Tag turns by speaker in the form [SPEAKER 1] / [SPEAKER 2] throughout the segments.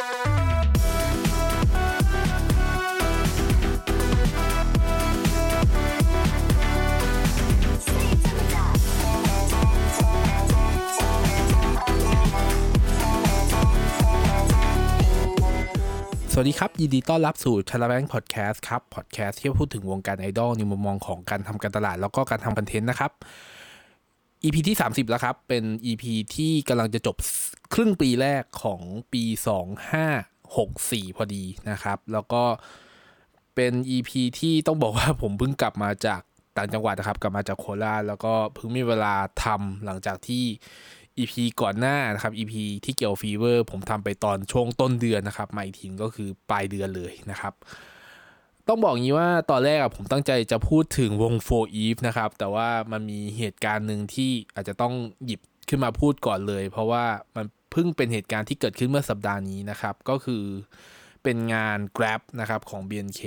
[SPEAKER 1] สวัสดีครับ ยินดีต้อนรับสู่ชาลาแบงค์พอดแคสต์ครับพอดแคสต์ที่พูดถึงวงการไอดอลในมุมมองของการทำการตลาด แล้วก็การทำคอนเทนต์นะครับ EP ที่ 30 แล้วครับ เป็น EP ที่กำลังจะจบครึ่งปีแรกของปี 2564 พอดีนะครับ แล้วก็เป็น EP ที่ต้องบอกว่าผมเพิ่งกลับมาจากต่างจังหวัดนะครับ กลับมาจากโคราชแล้วก็เพิ่งมีเวลาทำหลังจากที่ EP ก่อนหน้านะครับ EP ที่เกี่ยวฟีเวอร์ ผมทำไปตอนช่วงต้นเดือนนะครับมาอีกทีก็คือปลายเดือนเลยนะครับ ต้องบอกงี้ว่าตอนแรกอะผมตั้งใจจะพูดถึงวง For Eve นะครับ แต่ว่ามันมีเหตุการณ์หนึ่งที่อาจจะต้องหยิบขึ้นมาพูดก่อนเลย เพราะว่ามันเพิ่งเป็นเหตุการณ์ที่เกิดขึ้นเมื่อสัปดาห์นี้นะครับ ก็คือเป็นงาน Grab นะครับของ BNK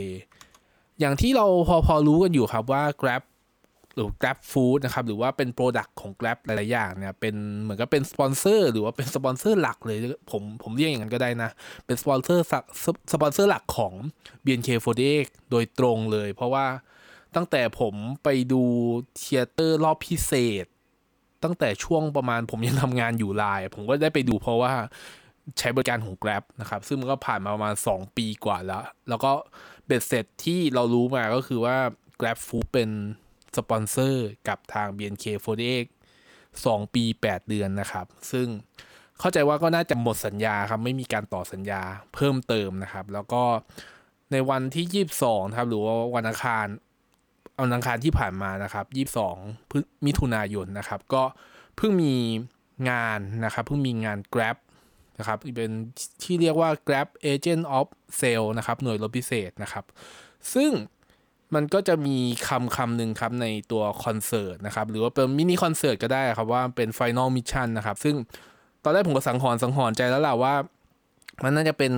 [SPEAKER 1] อย่างที่เราพอพอรู้กันอยู่ครับว่า Grab หรือ Grab Food นะครับหรือว่าเป็น product ของ Grab หลาย ๆ อย่างเนี่ยเป็นเหมือนกับเป็นสปอนเซอร์หรือว่าเป็นสปอนเซอร์หลักเลยผมผมเรียกอย่างนั้นก็ได้นะ เป็นสปอนเซอร์สปอนเซอร์หลักของ BNK48 โดยตรงเลย เพราะว่าตั้งแต่ผมไปดู theater รอบพิเศษ ตั้งแต่ช่วงประมาณผมยังทำงานอยู่ไลน์ผมก็ได้ไปดูเพราะว่าใช้บริการของ Grab นะครับ ซึ่งมันก็ผ่านมาประมาณ 2 ปีกว่าแล้ว แล้วก็เบ็ดเสร็จที่เรารู้มาก็คือว่า Grab Food เป็น สปอนเซอร์กับทาง BNK48 2 ปี 8 เดือนนะครับ ซึ่งเข้าใจว่าก็น่าจะหมดสัญญาครับ ไม่มีการต่อสัญญาเพิ่มเติมนะครับ แล้วก็ในวันที่ 22ครับ หรือว่าวันอังคารวันอังคารที่ผ่านมานะครับ 22มิถุนายนนะครับ ก็เพิ่งมีงานนะครับเพิ่งมีงาน Grab นะครับเป็นที่เรียกว่า Grab Agent of Sale นะครับ หน่วยรบพิเศษนะครับ ซึ่ง มันก็จะมีคำคำหนึ่งครับในตัวคอนเสิร์ตนะครับ หรือว่าเป็นมินิคอนเสิร์ตก็ได้ครับว่าเป็น final mission นะครับ ซึ่งตอนแรกผมก็สังหรณ์สังหรณ์ใจแล้วแหละว่า มันน่าจะเป็น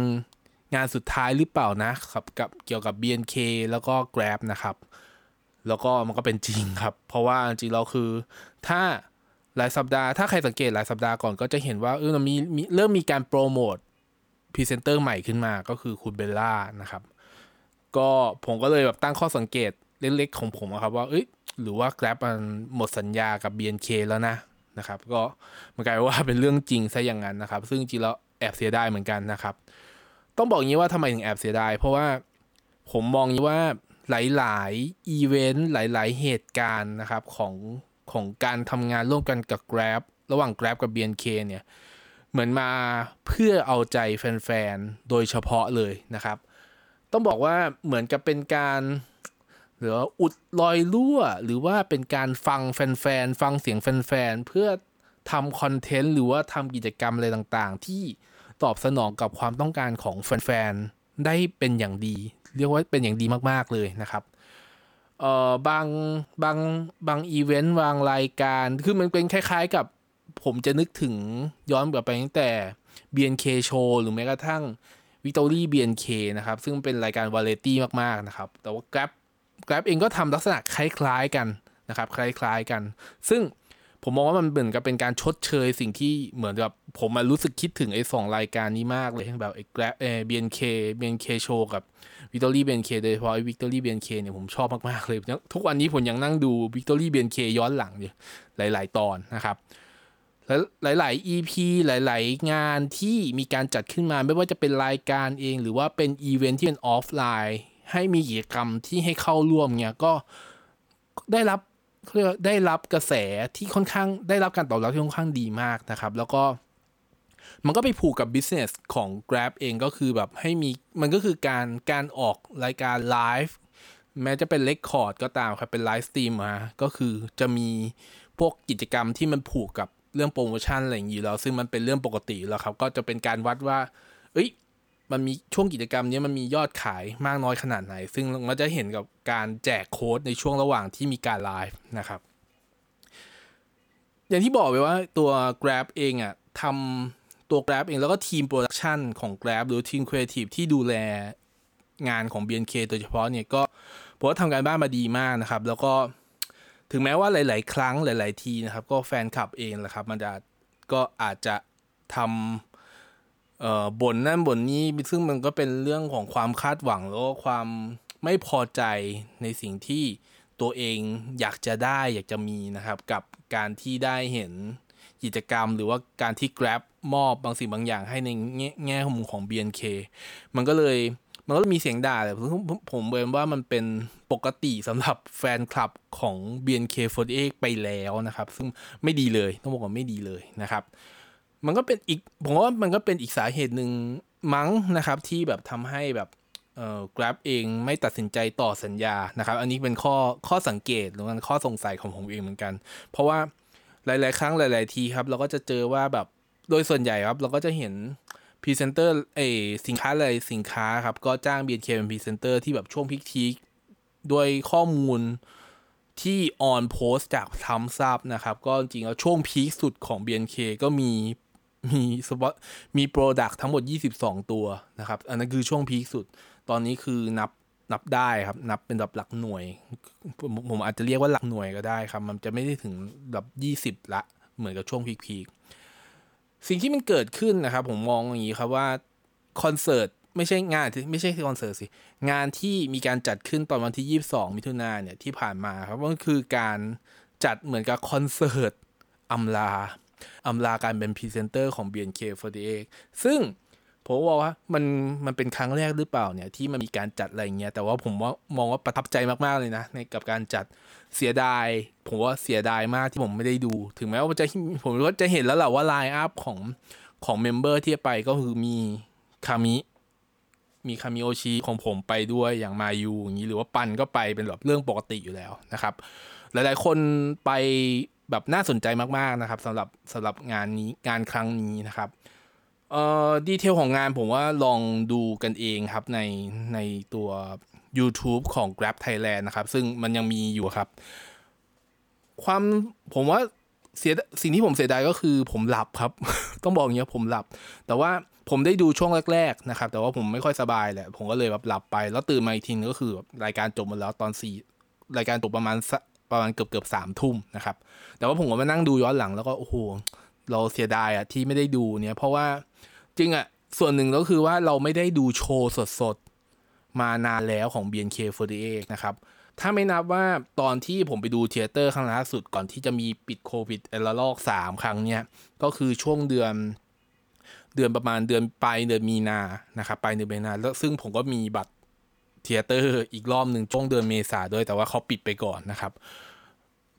[SPEAKER 1] งานสุดท้ายหรือเปล่านะครับกับเกี่ยวกับ BNK แล้วก็ Grab นะครับ แล้วก็มันก็เป็นจริงครับ เพราะว่าจริงเราคือถ้าหลายสัปดาห์ถ้าใครสังเกตหลายสัปดาห์ก่อนก็จะเห็นว่าเออมันมีเริ่มมีการโปรโมทพรีเซนเตอร์ใหม่ขึ้นมาก็คือคุณเบลล่านะครับ ก็ผมก็เลยแบบตั้งข้อสังเกตเล็กๆของผมครับว่าเอ้ยหรือว่า Grab มันหมดสัญญากับ BNK แล้วนะนะครับ ก็มันกลายว่าเป็นเรื่องจริงซะอย่างนั้นนะครับ ซึ่งจริงแล้วแอบเสียดายเหมือนกันนะครับ ต้องบอกงี้ว่าทำไมถึงแอบเสียดาย เพราะว่าผมมองงี้ว่าหลายๆอีเวนต์หลาย ๆ เหตุการณ์นะครับของของการทำงานร่วมกันกับ Grab ระหว่าง Grab กับ BNK เนี่ย เหมือนมาเพื่อเอาใจแฟน ๆ โดยเฉพาะเลยนะครับ ต้องบอกว่าเหมือนกับเป็นการหรือว่าอุดรอยรั่ว หรือว่าเป็นการฟังแฟนๆ ฟังเสียงแฟนๆ เพื่อทำคอนเทนต์หรือว่าทำกิจกรรมอะไรต่างๆ ที่ตอบสนองกับความต้องการของแฟนๆ ได้เป็นอย่างดี เรียกว่าเป็นอย่างดีมากๆเลยนะครับเอ่อบางบางบางอีเวนต์บางรายการ คือมันเป็นคล้ายๆกับผมจะนึกถึงย้อนกลับไปตั้งแต่ BNK Show หรือแม้กระทั่ง วิตอรี่ BNK นะครับ ซึ่งเป็นรายการวาเลตี้มาก ๆ นะครับ แต่ว่า Grab Grab เองก็ทำลักษณะคล้าย ๆ กันนะครับ คล้าย ๆ กัน ซึ่งผมมองว่ามันเหมือนกับเป็นการชดเชยสิ่งที่เหมือนกับผมมารู้สึกคิดถึงไอ้สองรายการนี้มากเลยทั้งแบบไอ้ Grab เอ BNK BNK Show กับ Victory BNK โดยเฉพาะไอ้ Victory BNK เนี่ยผมชอบมาก ๆ เลย ทุกวันนี้ผมยังนั่งดู Victory BNK ย้อนหลังอยู่หลาย ๆ ตอนนะครับ หลาย ๆ EP หลาย ๆ งานที่มีการจัดขึ้นมาไม่ว่าจะเป็นรายการเอง หรือว่าเป็นอีเวนท์ที่เป็นออฟไลน์ ให้มีกิจกรรมที่ให้เข้าร่วมเนี่ยก็ได้รับเรียกได้รับกระแสที่ค่อนข้างได้รับการตอบรับที่ค่อนข้างดีมากนะครับ แล้วก็มันก็ไปผูกกับ business ของ Grab เองก็คือแบบให้มีมันก็คือการการออกรายการไลฟ์แม้จะเป็น record ก็ตามครับเป็น live stream มาก็คือจะมีพวกกิจกรรมที่มันผูกกับ เรื่องโปรโมชั่นอะไรอย่างนี้แล้ว ซึ่งมันเป็นเรื่องปกติแล้วครับ ก็จะเป็นการวัดว่า เอ้ย มันมีช่วงกิจกรรมนี้มันมียอดขายมากน้อยขนาดไหน ซึ่งมันจะเห็นกับการแจกโค้ดในช่วงระหว่างที่มีการไลฟ์นะครับ อย่างที่บอกไปว่าตัว Grab เองอะ่ะทำตัว Grab เองแล้วก็ทีม production ของ Grab หรือทีมครีเอทีฟที่ดูแลงานของ BNK โดยเฉพาะเนี่ยก็ผมว่าทำการบ้านมาดีมากนะครับ แล้วก็ ถึงแม้ว่าหลาย ๆ ครั้งหลาย ๆ ทีนะครับ ก็แฟนคลับเองแหละครับมันจะก็อาจจะทเอ่อบ่นนั่นบ่นนี้ ซึ่งมันก็เป็นเรื่องของความคาดหวังแล้วก็ความไม่พอใจในสิ่งที่ตัวเองอยากจะได้อยากจะมีนะครับ กับการที่ได้เห็นกิจกรรม หรือว่าการที่ Grab มอบบางสิ่งบางอย่างให้ในแง่แง่มุมของ BNK มันก็เลย มันก็มีเสียงด่าแต่ผมผมเบนว่ามันเป็นปกติสำหรับแฟนคลับของ BNK48 ไปแล้วนะครับ ซึ่งไม่ดีเลยต้องบอกว่าไม่ดีเลยนะครับ มันก็เป็นอีกผมว่ามันก็เป็นอีกสาเหตุหนึ่งมั้งนะครับ ที่แบบทำให้แบบเอ่อ Grab เองไม่ตัดสินใจต่อสัญญานะครับ อันนี้เป็นข้อข้อสังเกตหรือว่าข้อสงสัยของผมเองเหมือนกัน เพราะว่าหลาย ๆ ครั้งหลาย ๆ ทีครับ เราก็จะเจอว่าแบบโดยส่วนใหญ่ครับ เราก็จะเห็น พรีเซนเตอร์เอสินค้าอะไรสินค้าครับ ก็จ้าง BNK เป็นพรีเซนเตอร์ที่แบบช่วง peak ทีด้วยข้อมูลที่ออนโพสจาก Thumbsup นะครับ ก็จริงแล้วช่วง peak สุดของ BNK ก็มีมีสปอตมี product ทั้งหมด 22 ตัวนะครับ อันนั้นคือช่วง peak สุด ตอนนี้คือนับนับได้ครับ นับเป็นแบบหลักหน่วย ผมผมอาจจะเรียกว่าหลักหน่วยก็ได้ครับ มันจะไม่ได้ถึงแบบ 20 ละ เหมือนกับช่วง peak สิ่งที่มันเกิดขึ้นนะครับ ผมมองอย่างนี้ครับว่าคอนเสิร์ตไม่ใช่งานไม่ใช่คอนเสิร์ตสิงานที่มีการจัดขึ้นตอนวันที่ 22 มิถุนายนเนี่ยที่ผ่านมาครับก็คือการจัดเหมือนกับคอนเสิร์ตอำลาอำลาการเป็นพรีเซนเตอร์ของ BNK48 ซึ่ง ผมว่าว่ามันมันเป็นครั้งแรกหรือเปล่าเนี่ยที่มันมีการจัดอะไรเงี้ยแต่ว่าผมว่ามองว่าประทับใจมากๆเลยนะในกับการจัดเสียดาย ผมว่าเสียดายมากที่ผมไม่ได้ดู ถึงแม้ว่าจะผมก็จะเห็นแล้วแหละว่า lineup ของของ member ที่ไปก็คือมีคามิมีคามิโอชิของผมไปด้วยอย่างมายูอย่างนี้หรือว่าปันก็ไปเป็นแบบเรื่องปกติอยู่แล้วนะครับ หลายๆคนไปแบบน่าสนใจมากๆนะครับสำหรับสำหรับงานนี้งานครั้งนี้นะครับ เอ่อ detail ของงานผมว่าลองดูกันเองครับในในตัว YouTube ของ Grab Thailand นะครับ ซึ่งมันยังมีอยู่ครับ ความผมว่าเสียสิ่งที่ผมเสียดายก็คือผมหลับครับ ต้องบอกอย่างเงี้ยผมหลับ แต่ว่าผมได้ดูช่วงแรก ๆ นะครับ แต่ว่าผมไม่ค่อยสบายแหละ ผมก็เลยแบบหลับไป แล้วตื่นมาอีกทีก็คือรายการจบหมดแล้วตอนสี่รายการจบประมาณประมาณเกือบเกือบสามทุ่มนะครับ แต่ว่าผมก็มานั่งดูย้อนหลังแล้วก็โอ้โห เราเสียดายอะที่ไม่ได้ดูเนี่ยเพราะว่าจริงอะส่วนหนึ่งก็คือว่าเราไม่ได้ดูโชว์สดๆ มานานแล้วของ BNK48 นะครับ ถ้าไม่นับว่าตอนที่ผมไปดู theater ครั้งล่าสุดก่อนที่จะมีปิดโควิดเอลลอกสามครั้งเนี่ย ก็คือช่วงเดือนเดือนประมาณเดือนปลายเดือนมีนานะครับปลายเดือนมีนาแล้วซึ่งผมก็มีบัตร theater อีกรอบหนึ่งช่วงเดือนเมษาด้วยแต่ว่าเขาปิดไปก่อนนะครับ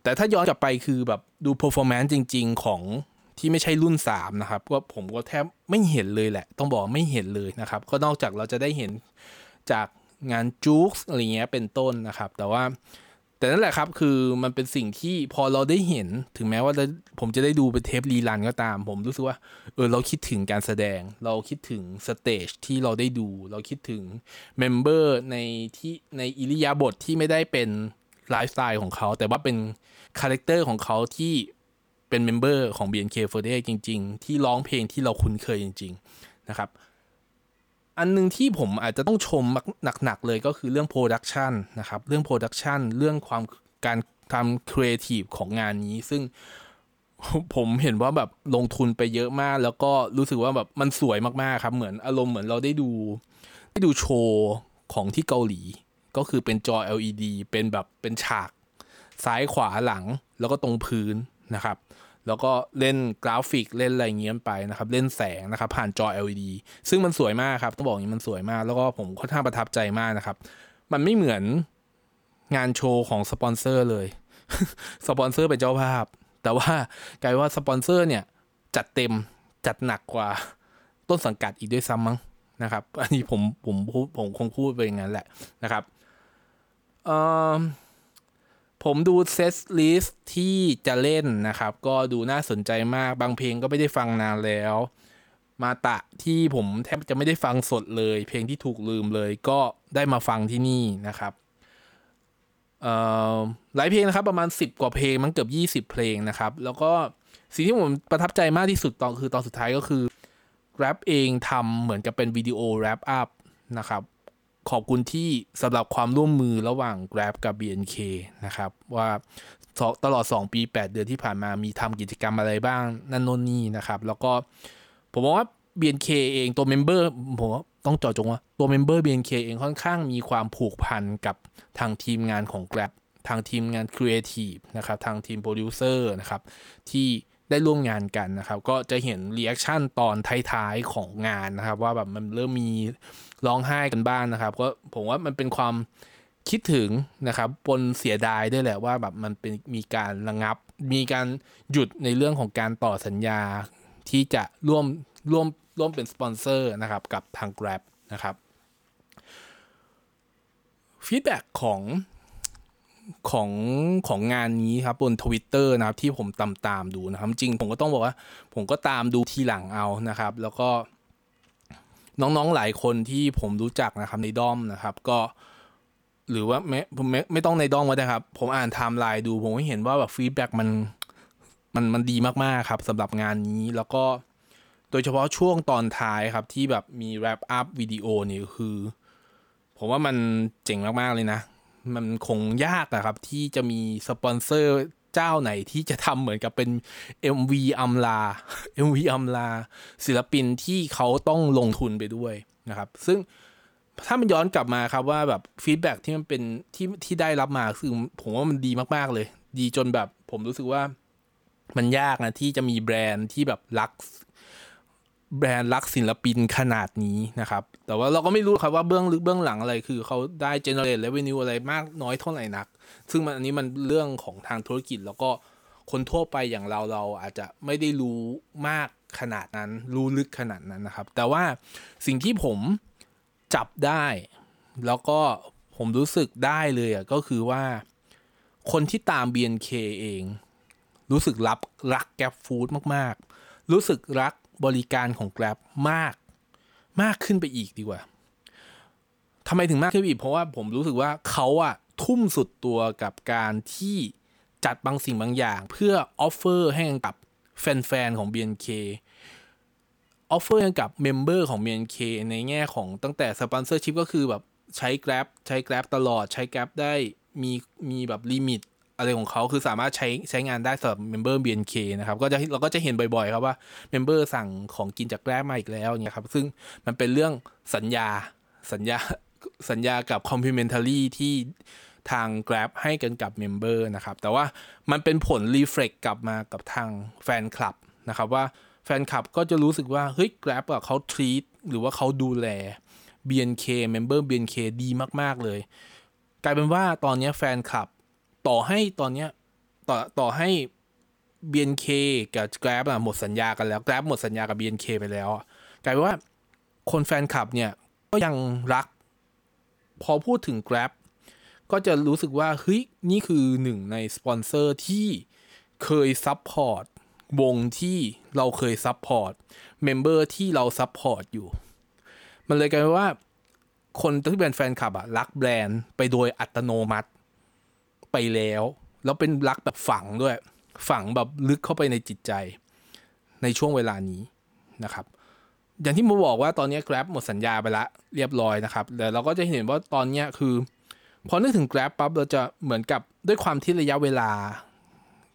[SPEAKER 1] แต่ถ้าย้อนกลับไปคือแบบดู performance จริง ๆ ของ ที่ไม่ใช่รุ่น 3 นะครับก็ผมก็แทบไม่เห็นเลยแหละ ต้องบอกไม่เห็นเลยนะครับ ก็นอกจากเราจะได้เห็นจากงาน JOOX อะไรเงี้ยเป็นต้นนะครับ แต่ว่า แต่นั่นแหละครับคือมันเป็นสิ่งที่พอเราได้เห็นถึงแม้ว่าผมจะได้ดูเป็นเทป rerun ก็ตาม ผมรู้สึกว่าเออเราคิดถึงการแสดง เราคิดถึง stage ที่เราได้ดู เราคิดถึง member ในที่ในอิริยาบถที่ไม่ได้เป็นไลฟ์สไตล์ของเขา แต่ว่าเป็น character ของเขาที่ เป็น member ของ BNK48 จริง ๆ ที่ร้องเพลงที่เราคุ้นเคยจริง ๆ นะครับ อันนึงที่ผมอาจจะต้องชมหนัก ๆ เลยก็คือเรื่อง production นะครับ เรื่อง production เรื่องความการทำครีเอทีฟของงานนี้ ซึ่งผมเห็นว่าแบบลงทุนไปเยอะมาก แล้วก็รู้สึกว่าแบบมันสวยมาก ๆ ครับ เหมือนอารมณ์เหมือนเราได้ดู ได้ดูโชว์ของที่เกาหลี ก็คือเป็นจอ LED เป็นแบบเป็นฉากซ้ายขวาหลังแล้วก็ตรงพื้นนะครับ แล้วก็เล่นกราฟิกเล่นอะไรเงี้ยไปนะครับ เล่นแสงนะครับ ผ่านจอ LED ซึ่งมันสวยมากครับ ต้องบอกอย่างนี้มันสวยมาก แล้วก็ผมค่อนข้างประทับใจมากนะครับ มันไม่เหมือนงานโชว์ของสปอนเซอร์เลย สปอนเซอร์เป็นเจ้าภาพ แต่ว่ากลายว่าสปอนเซอร์เนี่ย จัดเต็มจัดหนักกว่าต้นสังกัดอีกด้วยซ้ำมั้งนะครับ อันนี้ผมผมพูดผมคงพูดไปอย่างนั้นแหละนะครับเอ่อ ผมดูเซตลิสที่จะเล่นนะครับ ก็ดูน่าสนใจมากบางเพลงก็ไม่ได้ฟังนานแล้ว มาตะที่ผมแทบจะไม่ได้ฟังสดเลย เพลงที่ถูกลืมเลยก็ได้มาฟังที่นี่นะครับหลายเพลงนะครับประมาณ 10 กว่าเพลงมันเกือบ20 เพลงนะครับ แล้วก็สิ่งที่ผมประทับใจมากที่สุดตอนคือตอนสุดท้ายก็คือ Grab เองทำเหมือนกับเป็นวิดีโอ wrap up นะครับ ขอบคุณที่สำหรับความร่วมมือระหว่าง Grab กับ BNK นะครับ ว่าตลอด 2 ปี 8 เดือนที่ผ่านมามีทำกิจกรรมอะไรบ้าง นั่นโน่นนี่นะครับ แล้วก็ผมมองว่า BNK เองตัว member ผมต้องเจาะจงว่าตัว member BNK เองค่อนข้างมีความผูกพันกับทางทีมงานของ Grab ทางทีมงานครีเอทีฟนะครับ ทางทีมโปรดิวเซอร์นะครับที่ ได้ร่วมงานกันนะครับ ก็จะเห็น reaction ตอนท้ายๆของงานนะครับ ว่าแบบมันเริ่มมีร้องไห้กันบ้างนะครับ ก็ผมว่ามันเป็นความคิดถึงนะครับปนเสียดายด้วยแหละว่าแบบมันเป็นมีการระงับ มีการหยุดในเรื่องของการต่อสัญญาที่จะร่วมร่วมร่วมเป็นสปอนเซอร์นะครับกับทาง Grab นะครับfeedback ของ ของของงานนี้ครับบนทวิตเตอร์นะครับที่ผมตามตามดูนะครับ จริงผมก็ต้องบอกว่า ผมก็ตามดูทีหลังเอานะครับ แล้วก็น้องๆหลายคนที่ผมรู้จักนะครับในด้อมนะครับ ก็หรือว่าไม่ไม่ไม่ต้องในด้อมก็ได้ครับ ผมอ่านไทม์ไลน์ดู ผมก็เห็นว่าแบบ feedback มันมันมันดีมากๆครับสำหรับงานนี้แล้วก็โดยเฉพาะช่วงตอนท้ายครับที่แบบมี wrap up video นี่คือ ผมว่ามันเจ๋งมากๆเลยนะ มันคงยากอะครับที่จะมีสปอนเซอร์เจ้าไหนที่จะทำเหมือนกับเป็น MV อำลา MV อำลา ศิลปินที่เขาต้องลงทุนไปด้วยนะครับ ซึ่งถ้ามันย้อนกลับมาครับว่าแบบ feedback ที่มันเป็นที่ที่ได้รับมาคือผมว่ามันดีมากๆเลย ดีจนแบบผมรู้สึกว่ามันยากนะที่จะมีแบรนด์ที่แบบรัก แบรนด์รักศิลปินขนาดนี้นะครับ แต่ว่าเราก็ไม่รู้ครับว่าเบื้องลึกเบื้องหลังอะไรคือเขาได้ generate revenue อะไรมากน้อยเท่าไหร่นัก ซึ่งมันอันนี้มันเรื่องของทางธุรกิจแล้วก็คนทั่วไปอย่างเราเราอาจจะไม่ได้รู้มากขนาดนั้น รู้ลึกขนาดนั้นนะครับ แต่ว่าสิ่งที่ผมจับได้ แล้วก็ผมรู้สึกได้เลยอะก็คือว่าคนที่ตาม BNK เอง รู้สึกรับรัก GrabFood มาก ๆ รู้สึกรัก บริการของ Grab มาก มากขึ้นไปอีกดีกว่าทำไมถึงมากขึ้นอีก เพราะว่าผมรู้สึกว่าเขาอะทุ่มสุดตัวกับการที่จัดบางสิ่งบางอย่าง เพื่อ offer ให้กับแฟนๆของ BNK offer ให้กับ member ของ BNK ในแง่ของตั้งแต่ sponsorship ก็คือแบบใช้ Grab ใช้ Grab ตลอดใช้ Grab ได้มีมีแบบ limit อะไรของเขาคือสามารถใช้ใช้งานได้สำหรับเมมเบอร์ BNK นะครับก็จะเราก็จะเห็นบ่อยๆ ครับว่า member สั่งของกินจาก Grab มาอีกแล้วเนี่ยครับซึ่งมันเป็นเรื่องสัญญาสัญญาสัญญากับ complementary ที่ทาง Grab ให้กันกับ member นะครับ แต่ว่ามันเป็นผล reflect กลับมากับทางแฟนคลับนะครับว่าแฟนคลับก็จะรู้สึกว่า เฮ้ย Grab อะเขา treat หรือว่าเขาดูแล BNK member BNK ดีมาก ๆ เลย กลายเป็นว่าตอนนี้แฟนคลับ ต่อให้ตอนเนี้ยต่อต่อให้ BNK กับ Grab อะหมดสัญญากันแล้ว Grab หมดสัญญากับ BNK ไปแล้วกลายเป็นว่าคนแฟนคลับเนี่ยก็ยังรัก พอพูดถึง Grab ก็จะรู้สึกว่าเฮ้ยนี่คือหนึ่งในสปอนเซอร์ที่เคย support วงที่เราเคย support member ที่เรา support อยู่ มันเลยกลายเป็นว่า คนที่เป็นแฟนคลับอะรักแบรนด์ไปโดยอัตโนมัติ ไปแล้ว แล้วเป็นรักแบบฝังด้วย ฝังแบบลึกเข้าไปในจิตใจ ในช่วงเวลานี้นะครับ อย่างที่มาบอกว่าตอนนี้ Grab หมดสัญญาไปละเรียบร้อยนะครับแต่เราก็จะเห็นว่าตอนนี้คือ พอนึกถึง Grab ปั๊บเราจะเหมือนกับด้วยความที่ระยะเวลา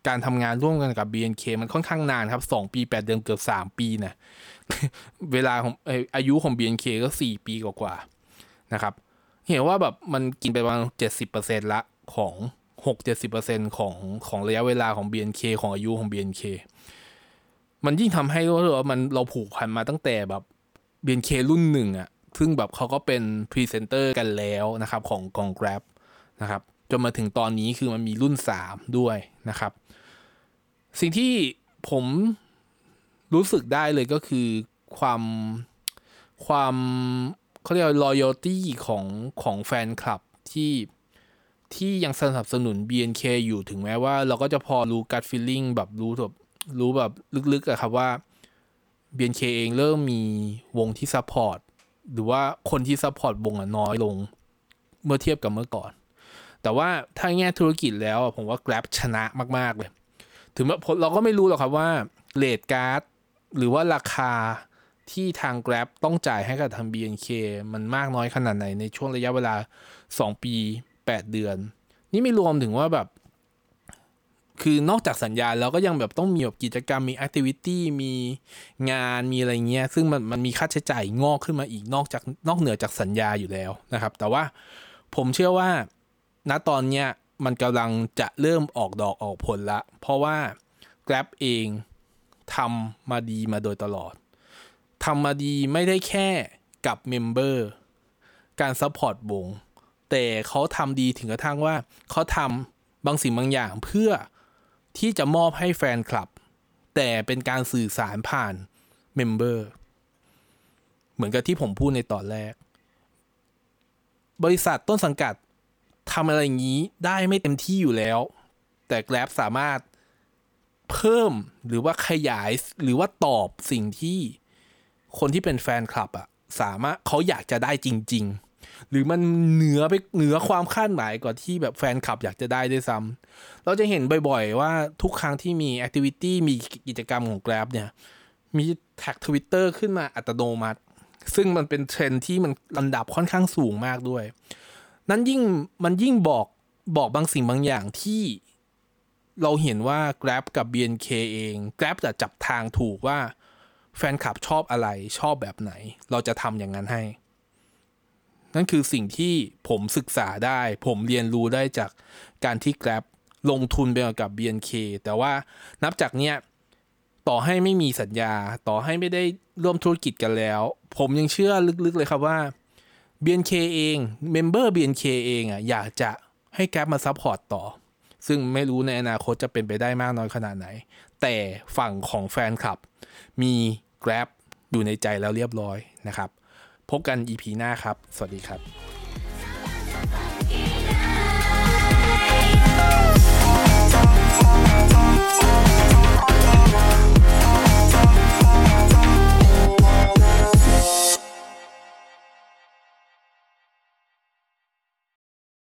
[SPEAKER 1] การทำงานร่วมกันกับ BNK มันค่อนข้างนานครับ 2 ปี 8 เดือนเกือบ 3 ปีนะเวลาของอายุของ BNK ก็ 4 ปีกว่าๆนะครับ เห็นว่าแบบมันกินไปประมาณ70%ละของ หกเจ็ดสิบเปอร์เซ็นของของระยะเวลาของ BNK ของอายุของ BNK มันยิ่งทำให้รู้ว่ามันเราผูกพันมาตั้งแต่แบบ BNK รุ่นหนึ่งอะซึ่งแบบเขาก็เป็นพรีเซนเตอร์กันแล้วนะครับของกอง Grab นะครับจนมาถึงตอนนี้คือมันมีรุ่น 3 ด้วยนะครับ สิ่งที่ผมรู้สึกได้เลยก็คือความความเขาเรียก loyalty ของของแฟนคลับที่ ที่ยังสนับสนุน BNK อยู่ถึงแม้ว่า เราก็จะพอรู้ gut feeling แบบรู้แบบรู้แบบลึกๆอะครับว่า BNK เองเริ่มมีวงที่ supportหรือว่าคนที่ support วงอะน้อยลง เมื่อเทียบกับเมื่อก่อน แต่ว่าถ้าแง่ธุรกิจแล้วผมว่า Grab ชนะมาก ๆ เลย ถึงแม้เราก็ไม่รู้หรอกครับว่า rate card หรือว่าราคาที่ทาง Grab ต้องจ่ายให้กับทาง BNK มันมากน้อยขนาดไหนในช่วงระยะเวลา 2 ปี 8 เดือน นี่ไม่รวมถึงว่าแบบ คือนอกจากสัญญาแล้วก็ยังแบบต้องมีแบบกิจกรรมมี activity มีงานมีอะไรเงี้ย ซึ่งมันมันมีค่าใช้จ่ายงอกขึ้นมาอีกนอกจากนอกเหนือจากสัญญาอยู่แล้วนะครับ แต่ว่าผมเชื่อว่าณตอนเนี้ยมันกำลังจะเริ่มออกดอกออกผลละ เพราะว่า Grab เองทำมาดีมาโดยตลอดทำมาดีไม่ได้แค่กับ member การ support วง แต่เขาทำดีถึงกระทั่งว่าเขาทำบางสิ่งบางอย่างเพื่อที่จะมอบให้แฟนคลับ แต่เป็นการสื่อสารผ่านเมมเบอร์เหมือนกับที่ผมพูดในตอนแรก บริษัทต้นสังกัดทำอะไรอย่างนี้ได้ไม่เต็มที่อยู่แล้ว แต่ Grab สามารถเพิ่มหรือว่าขยายหรือว่าตอบสิ่งที่คนที่เป็นแฟนคลับอะสามารถเขาอยากจะได้จริง ๆ หรือมันเหนือไปเหนือความคาดหมายกว่าที่แบบแฟนคลับอยากจะได้ด้วยซ้เราจะเห็นบ่อยๆว่าทุกครั้งที่มี activity มีกิจกรรมของ Grab เนี่ย มีแท็กทวิตเตอร์ขึ้นมาอัตโนมัติ ซึ่งมันเป็นเทรนด์ที่มันลำดับค่อนข้างสูงมากด้วย นั้นยิ่งมันยิ่งบอกบอกบางสิ่งบางอย่างที่เราเห็นว่า Grab กับ BNK เอง Grab จะจับทางถูกว่าแฟนคลับชอบอะไรชอบแบบไหน เราจะทำอย่างนั้นให้ นั่นคือสิ่งที่ผมศึกษาได้ ผมเรียนรู้ได้จากการที่ Grab ลงทุนไปกับ BNK แต่ว่านับจากเนี้ยต่อให้ไม่มีสัญญา ต่อให้ไม่ได้ร่วมธุรกิจกันแล้ว ผมยังเชื่อลึกๆเลยครับว่า BNK เอง member BNK เองอะอยากจะให้ Grab มา support ต่อ ซึ่งไม่รู้ในอนาคตจะเป็นไปได้มากน้อยขนาดไหน แต่ฝั่งของแฟนคลับ มี Grab อยู่ในใจแล้วเรียบร้อยนะครับ พบกัน EP หน้าครับ สวัสดีครับ